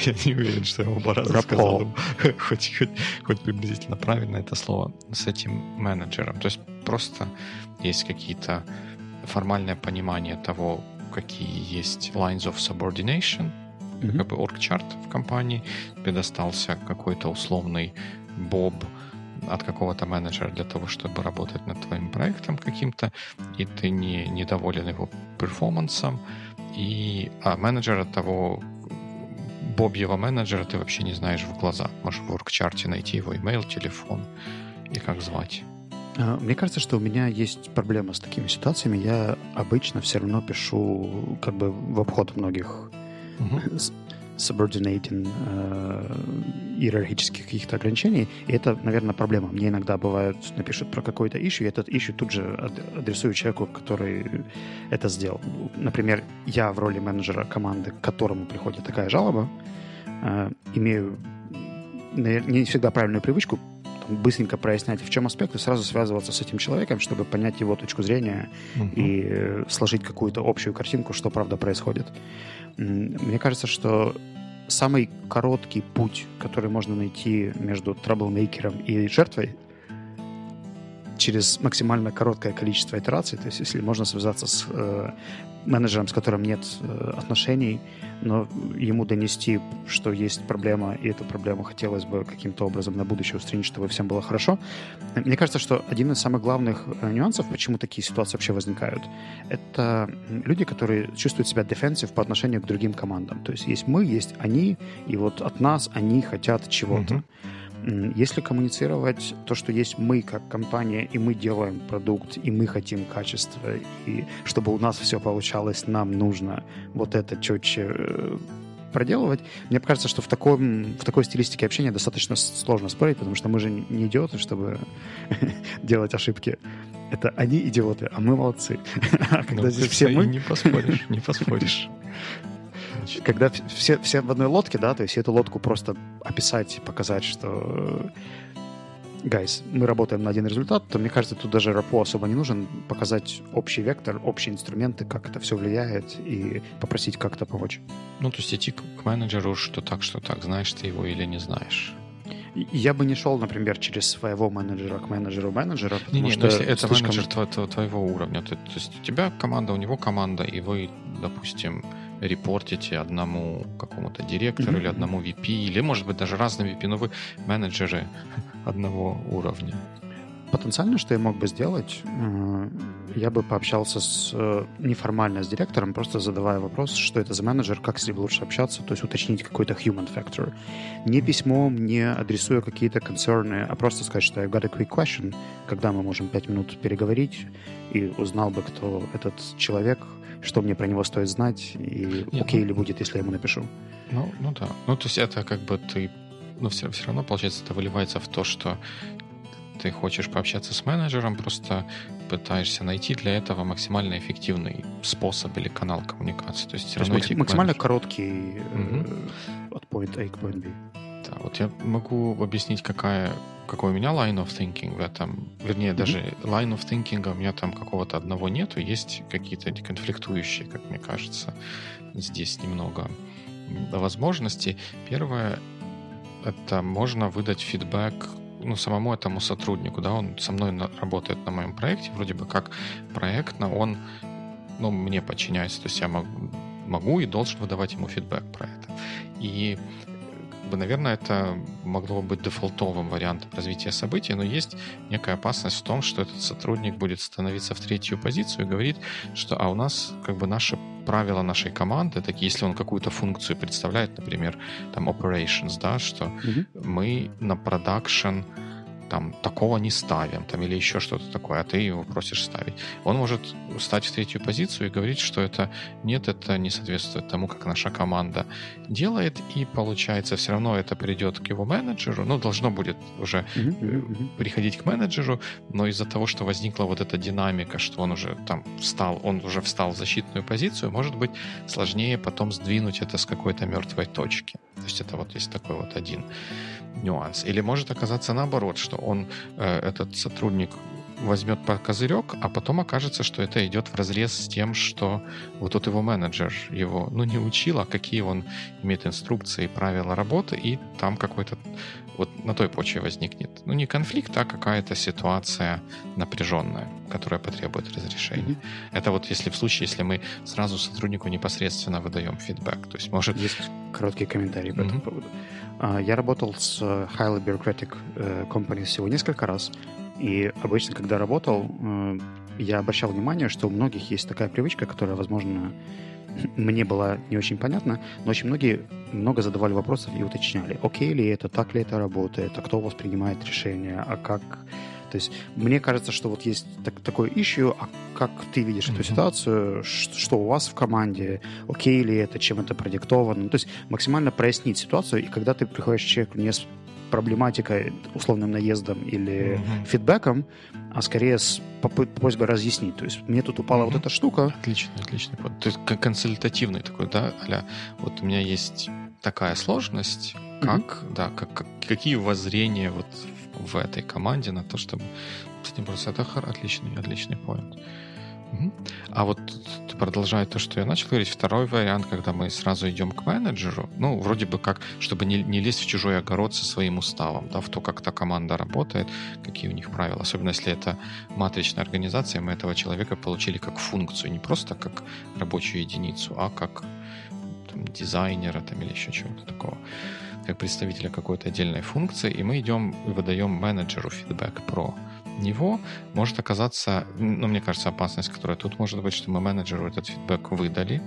Я не уверен, что я оба раза сказал. Хоть, хоть, хоть приблизительно правильно это слово с этим менеджером. То есть просто есть какие-то формальное понимание того, какие есть lines of subordination, mm-hmm. как бы орг-чарт в компании, тебе достался какой-то условный Боб от какого-то менеджера для того, чтобы работать над твоим проектом каким-то, и ты не недоволен его перформансом, и а менеджера того Бобьего менеджера ты вообще не знаешь в глаза. Можешь в воркчарте найти его имейл, телефон и как звать. А, мне кажется, что у меня есть проблема с такими ситуациями. Я обычно все равно пишу как бы в обход многих угу subordinating э, иерархических каких-то ограничений. И это, наверное, проблема. Мне иногда бывает, напишут про какой-то issue, и этот issue тут же адресую человеку, который это сделал. Например, я в роли менеджера команды, к которому приходит такая жалоба, э, имею не всегда правильную привычку там, быстренько прояснять, в чем аспект, и сразу связываться с этим человеком, чтобы понять его точку зрения uh-huh. и э, сложить какую-то общую картинку, что правда происходит. Мне кажется, что самый короткий путь, который можно найти между траблмейкером и жертвой, через максимально короткое количество итераций, то есть если можно связаться с э, менеджером, с которым нет э, отношений, но ему донести, что есть проблема, и эту проблему хотелось бы каким-то образом на будущее устранить, чтобы всем было хорошо. Мне кажется, что один из самых главных э, нюансов, почему такие ситуации вообще возникают, это люди, которые чувствуют себя defensive по отношению к другим командам. То есть есть мы, есть они, и вот от нас они хотят чего-то. Mm-hmm. Если коммуницировать то, что есть мы как компания, и мы делаем продукт, и мы хотим качества, и чтобы у нас все получалось, нам нужно вот это четче э, проделывать. Мне кажется, что в, таком, в такой стилистике общения достаточно сложно спорить, потому что мы же не идиоты, чтобы (laughs) делать ошибки. Это они идиоты, а мы молодцы. (laughs) а когда ну, здесь все мы... Не поспоришь, не поспоришь. (laughs) Значит. Когда все, все в одной лодке, да, то есть эту лодку просто описать, показать, что guys, мы работаем на один результат, то, мне кажется, тут даже рапо особо не нужен. Показать общий вектор, общие инструменты, как это все влияет, и попросить как-то помочь. Ну, то есть идти к менеджеру, что так, что так, знаешь ты его или не знаешь. Я бы не шел, например, через своего менеджера к менеджеру менеджера, потому не, не, что если это слишком... менеджер твоего, твоего уровня, то, то есть у тебя команда, у него команда, и вы, допустим, репортите одному какому-то директору mm-hmm. или одному VP, или, может быть, даже разным VP, но вы менеджеры (laughs) одного уровня. Потенциально, что я мог бы сделать, я бы пообщался с, э, неформально с директором, просто задавая вопрос, что это за менеджер, как с ним лучше общаться, то есть уточнить какой-то human factor. Не письмом, не адресуя какие-то концерны, а просто сказать, что I've got a quick question, когда мы можем пять минут переговорить, и узнал бы, кто этот человек, что мне про него стоит знать, и Нет, окей ну, ли будет, если я ему напишу. Ну, ну да. Ну, то есть это как бы ты... Ну, все, все равно, получается, это выливается в то, что ты хочешь пообщаться с менеджером, просто пытаешься найти для этого максимально эффективный способ или канал коммуникации. То есть, все то равно есть максимально короткий угу. от point A к point B. Да, вот я могу объяснить, какая, какой у меня line of thinking в этом. Вернее, mm-hmm. даже line of thinking у меня там какого-то одного нету. Есть какие-то конфликтующие, как мне кажется. Здесь немного возможностей. Первое, это можно выдать фидбэк ну, самому этому сотруднику, да, он со мной на, работает на моем проекте, вроде бы как проектно, он, ну, мне подчиняется, то есть я могу, могу и должен выдавать ему фидбэк про это. И наверное, это могло быть дефолтовым вариантом развития событий, но есть некая опасность в том, что этот сотрудник будет становиться в третью позицию и говорит, что а у нас как бы наши правила нашей команды, такие, если он какую-то функцию представляет, например, там operations, да, что mm-hmm. мы на продакшн там такого не ставим, там или еще что-то такое, а ты его просишь ставить. Он может стать в третью позицию и говорить, что это нет, это не соответствует тому, как наша команда делает, и получается все равно это придет к его менеджеру, ну, должно будет уже mm-hmm. приходить к менеджеру, но из-за того, что возникла вот эта динамика, что он уже там встал, он уже встал в защитную позицию, может быть сложнее потом сдвинуть это с какой-то мертвой точки. То есть это вот есть такой вот один нюанс. Или может оказаться наоборот, что он, э, этот сотрудник возьмет по козырек, а потом окажется, что это идет в разрез с тем, что вот тот его менеджер его, ну, не учил, а какие он имеет инструкции, правила работы, и там какой-то вот на той почве возникнет, ну, не конфликт, а какая-то ситуация напряженная, которая потребует разрешения. Mm-hmm. Это вот если в случае, если мы сразу сотруднику непосредственно выдаем фидбэк, то есть может... Есть короткий комментарий по mm-hmm. этому поводу. А, я работал с highly bureaucratic э, companies всего несколько раз, и обычно, когда работал, я обращал внимание, что у многих есть такая привычка, которая, возможно, (laughs) мне была не очень понятна, но очень многие много задавали вопросов и уточняли, окей ли это, так ли это работает, а кто у вас принимает решение, а как... То есть мне кажется, что вот есть так, такое ищу, а как ты видишь mm-hmm. эту ситуацию, что, что у вас в команде, окей ли это, чем это продиктовано. То есть максимально прояснить ситуацию, и когда ты приходишь к человеку не с проблематикой, условным наездом или mm-hmm. фидбэком, а скорее с просьбой разъяснить. То есть мне тут упала mm-hmm. вот эта штука. Отлично, отлично. То есть консультативный такой, да, аля, вот у меня есть такая сложность, как, mm-hmm. да, как, как, какие воззрения вот в, этой команде на то, чтобы... Кстати, просто это отличный, отличный поинт. А вот продолжая то, что я начал говорить, второй вариант, когда мы сразу идем к менеджеру, ну, вроде бы как, чтобы не, не лезть в чужой огород со своим уставом, да, в то, как та команда работает, какие у них правила. Особенно если это матричная организация, мы этого человека получили как функцию, не просто как рабочую единицу, а как там, дизайнера там, или еще чего-то такого. Как представителя какой-то отдельной функции, и мы идем и выдаем менеджеру фидбэк про него может оказаться, ну, мне кажется, опасность, которая тут может быть, что мы менеджеру этот фидбэк выдали.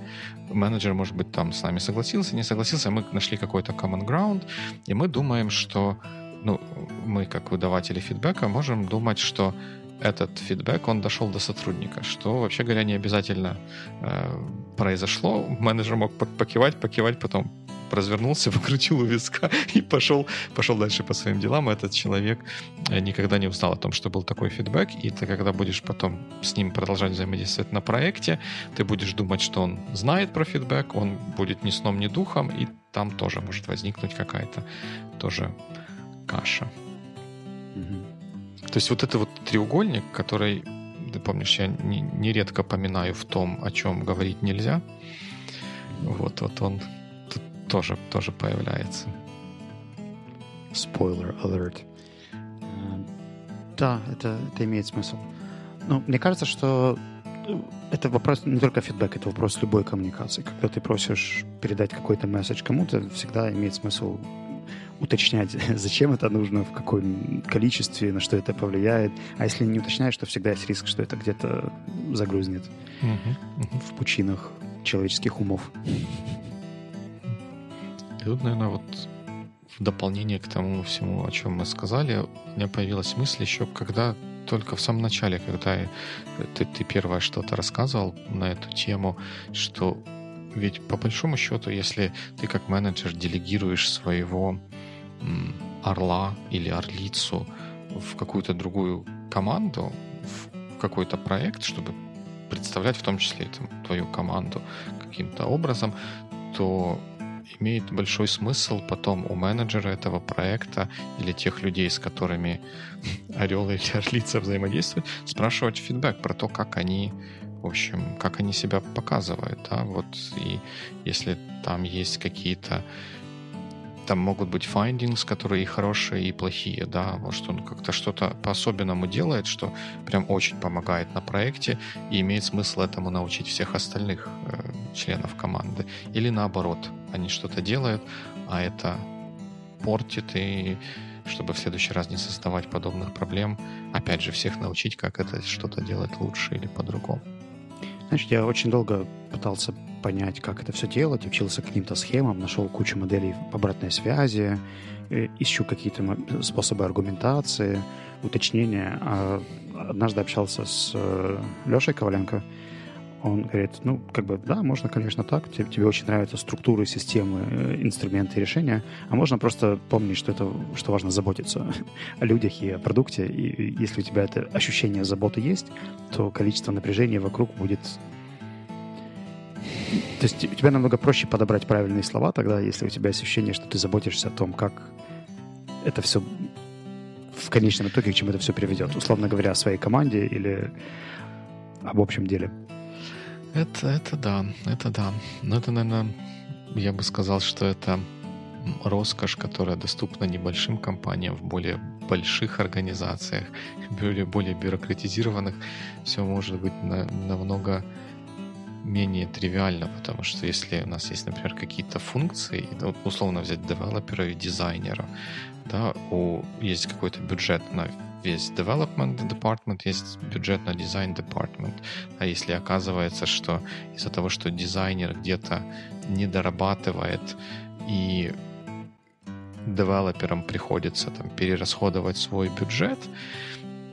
Менеджер, может быть, там с нами согласился, не согласился, мы нашли какой-то common ground, и мы думаем, что ну, мы, как выдаватели фидбэка, можем думать, что этот фидбэк, он дошел до сотрудника, что, вообще говоря, не обязательно э, произошло. Менеджер мог покивать, покивать, потом развернулся, (laughs) покрутил у виска и пошел, пошел дальше по своим делам. Этот человек э, никогда не узнал о том, что был такой фидбэк, и ты, когда будешь потом с ним продолжать взаимодействовать на проекте, ты будешь думать, что он знает про фидбэк, он будет ни сном, ни духом, и там тоже может возникнуть какая-то тоже каша. Mm-hmm. То есть вот это вот треугольник, который, ты помнишь, я нередко не поминаю в том, о чем говорить нельзя. Вот, вот он тоже, тоже появляется. Spoiler alert. Э, да, это, это имеет смысл. Ну, мне кажется, что э, это вопрос не только фидбэк, это вопрос любой коммуникации. Когда ты просишь передать какой-то месседж кому-то, всегда имеет смысл уточнять, (laughs) зачем это нужно, в каком количестве, на что это повлияет. А если не уточняешь, то всегда есть риск, что это где-то загрузнет uh-huh, uh-huh. в пучинах человеческих умов. И наверное, вот в дополнение к тому всему, о чем мы сказали, у меня появилась мысль еще, когда только в самом начале, когда ты, ты первое что-то рассказывал на эту тему, что ведь по большому счету, если ты как менеджер делегируешь своего орла или орлицу в какую-то другую команду, в какой-то проект, чтобы представлять в том числе там, твою команду каким-то образом, то имеет большой смысл потом у менеджера этого проекта или тех людей, с которыми (laughs) орел или орлица взаимодействуют, спрашивать фидбэк про то, как они в общем, как они себя показывают, да, вот, и если там есть какие-то там могут быть findings, которые и хорошие, и плохие, да, может он как-то что-то по-особенному делает, что прям очень помогает на проекте, и имеет смысл этому научить всех остальных э, членов команды. Или наоборот, они что-то делают, а это портит, и чтобы в следующий раз не создавать подобных проблем, опять же, всех научить, как это что-то делать лучше или по-другому. Знаешь, я очень долго пытался понять, как это все делать, учился каким-то схемам, нашел кучу моделей обратной связи, э, ищу какие-то способы аргументации, уточнения. А однажды общался с э, Лешей Коваленко, он говорит, ну, как бы, да, можно, конечно, так, тебе, тебе очень нравятся структуры, системы, э, инструменты решения, а можно просто помнить, что это, что важно заботиться (laughs) о людях и о продукте, и если у тебя это ощущение заботы есть, то количество напряжения вокруг будет то есть у тебя намного проще подобрать правильные слова тогда, если у тебя ощущение, что ты заботишься о том, как это все в конечном итоге, к чему это все приведет. Условно говоря, о своей команде или об общем деле. Это, это да, это да. Но это, наверное, я бы сказал, что это роскошь, которая доступна небольшим компаниям в более больших организациях, (laughs) более, более бюрократизированных, все может быть на, намного менее тривиально, потому что если у нас есть, например, какие-то функции, ну, условно взять девелопера и дизайнера, да, у, есть какой-то бюджет на весь development department, есть бюджет на design department. А если оказывается, что из-за того, что дизайнер где-то не дорабатывает и девелоперам приходится там перерасходовать свой бюджет,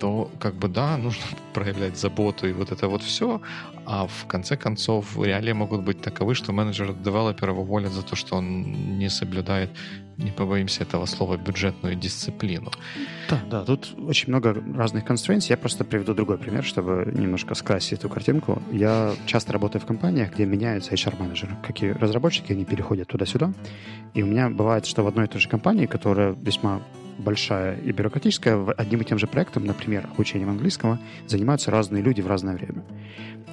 то как бы да, (laughs) нужно проявлять заботу и вот это вот все, а в конце концов реалии могут быть таковы, что менеджер девелопера уволят за то, что он не соблюдает, не побоимся этого слова, бюджетную дисциплину. Да, да, тут очень много разных constraints. Я просто приведу другой пример, чтобы немножко скрасить эту картинку. Я часто работаю в компаниях, где меняются HR-менеджеры. Как и разработчики, они переходят туда-сюда. И у меня бывает, что в одной и той же компании, которая весьма большая и бюрократическая, одним и тем же проектом, например, обучением английского, занимаются разные люди в разное время.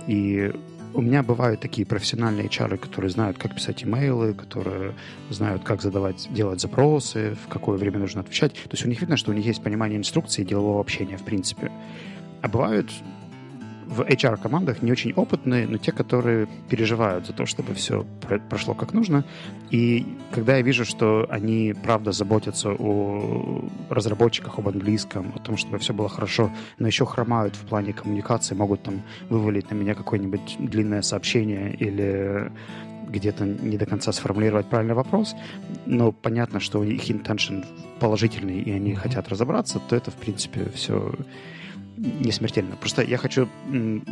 И у меня бывают такие профессиональные HR, которые знают, как писать имейлы, которые знают, как задавать, делать запросы, в какое время нужно отвечать. То есть у них видно, что у них есть понимание инструкции делового общения, в принципе. А бывают в HR-командах не очень опытные, но те, которые переживают за то, чтобы все прошло как нужно. И когда я вижу, что они, правда, заботятся о разработчиках, об английском, о том, чтобы все было хорошо, но еще хромают в плане коммуникации, могут там вывалить на меня какое-нибудь длинное сообщение или где-то не до конца сформулировать правильный вопрос, но понятно, что у них intention положительный, и они хотят разобраться, то это, в принципе, все не смертельно. Просто я хочу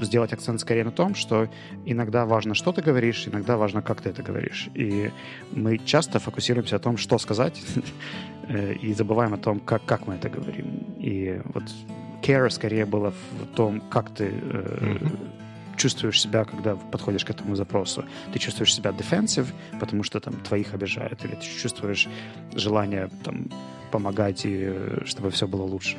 сделать акцент скорее на том, что иногда важно, что ты говоришь, иногда важно, как ты это говоришь. И мы часто фокусируемся о том, что сказать, (laughs) э, и забываем о том, как, как мы это говорим. И вот care скорее было в том, как ты mm-hmm чувствуешь себя, когда подходишь к этому запросу? Ты чувствуешь себя defensive, потому что там твоих обижают, или ты чувствуешь желание там помогать и чтобы все было лучше?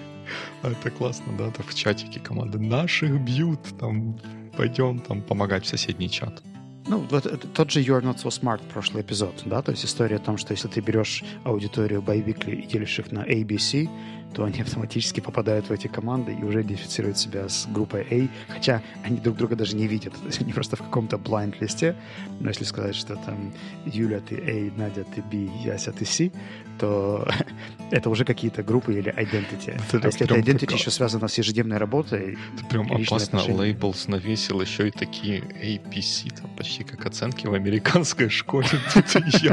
А это классно, да, так в чатике команды наших бьют, там пойдем там помогать в соседний чат. Ну, вот тот же You're Not So Smart прошлый эпизод, да, то есть история о том, что если ты берешь аудиторию Biweekly и делишь их на ABC, то они автоматически попадают в эти команды и уже идентифицируют себя с группой A, хотя они друг друга даже не видят. (laughs) То есть они просто в каком-то blind листе. Но если сказать, что там Юля, ты A, Надя, ты B, Яся, ты C, то (laughs) это уже какие-то группы или identity. Это а если это identity еще связано с ежедневной работой... Это прям опасно. Лейблс навесил еще и такие APC, там почти как оценки в американской школе. (laughs) Я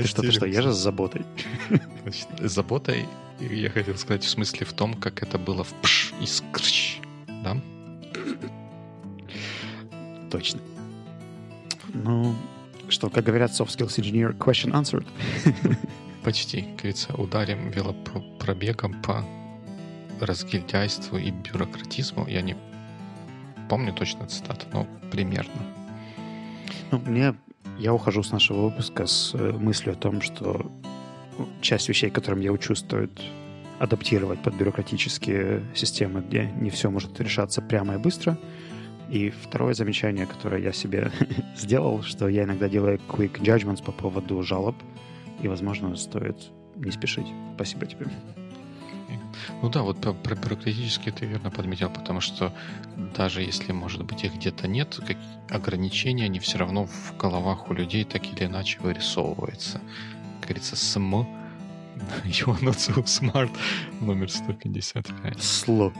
ты что, ты что, я же с заботой. Значит, с заботой, я хотел сказать, в смысле в том, как это было в пш и скрч, да? Точно. Ну, что, как говорят soft skills engineer, question answered. (laughs) Почти, как говорится, ударим велопробегом по разгильдяйству и бюрократизму. Я не помню точно цитату, но примерно. Ну, мне Я ухожу с нашего выпуска с э, мыслью о том, что часть вещей, которым я учу, стоит адаптировать под бюрократические системы, где не все может решаться прямо и быстро. И второе замечание, которое я себе (laughs) сделал, что я иногда делаю quick judgments по поводу жалоб, и, возможно, стоит не спешить. Спасибо тебе. Ну да, вот про, про бюрократические ты верно подметил, потому что даже если, может быть, их где-то нет, как ограничения, они все равно в головах у людей так или иначе вырисовываются. Как говорится, СМ (laughs) not so smart номер 155. Сло.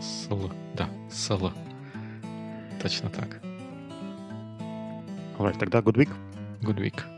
Сло. Да, сло. Точно так. Alright, тогда good week. Good week.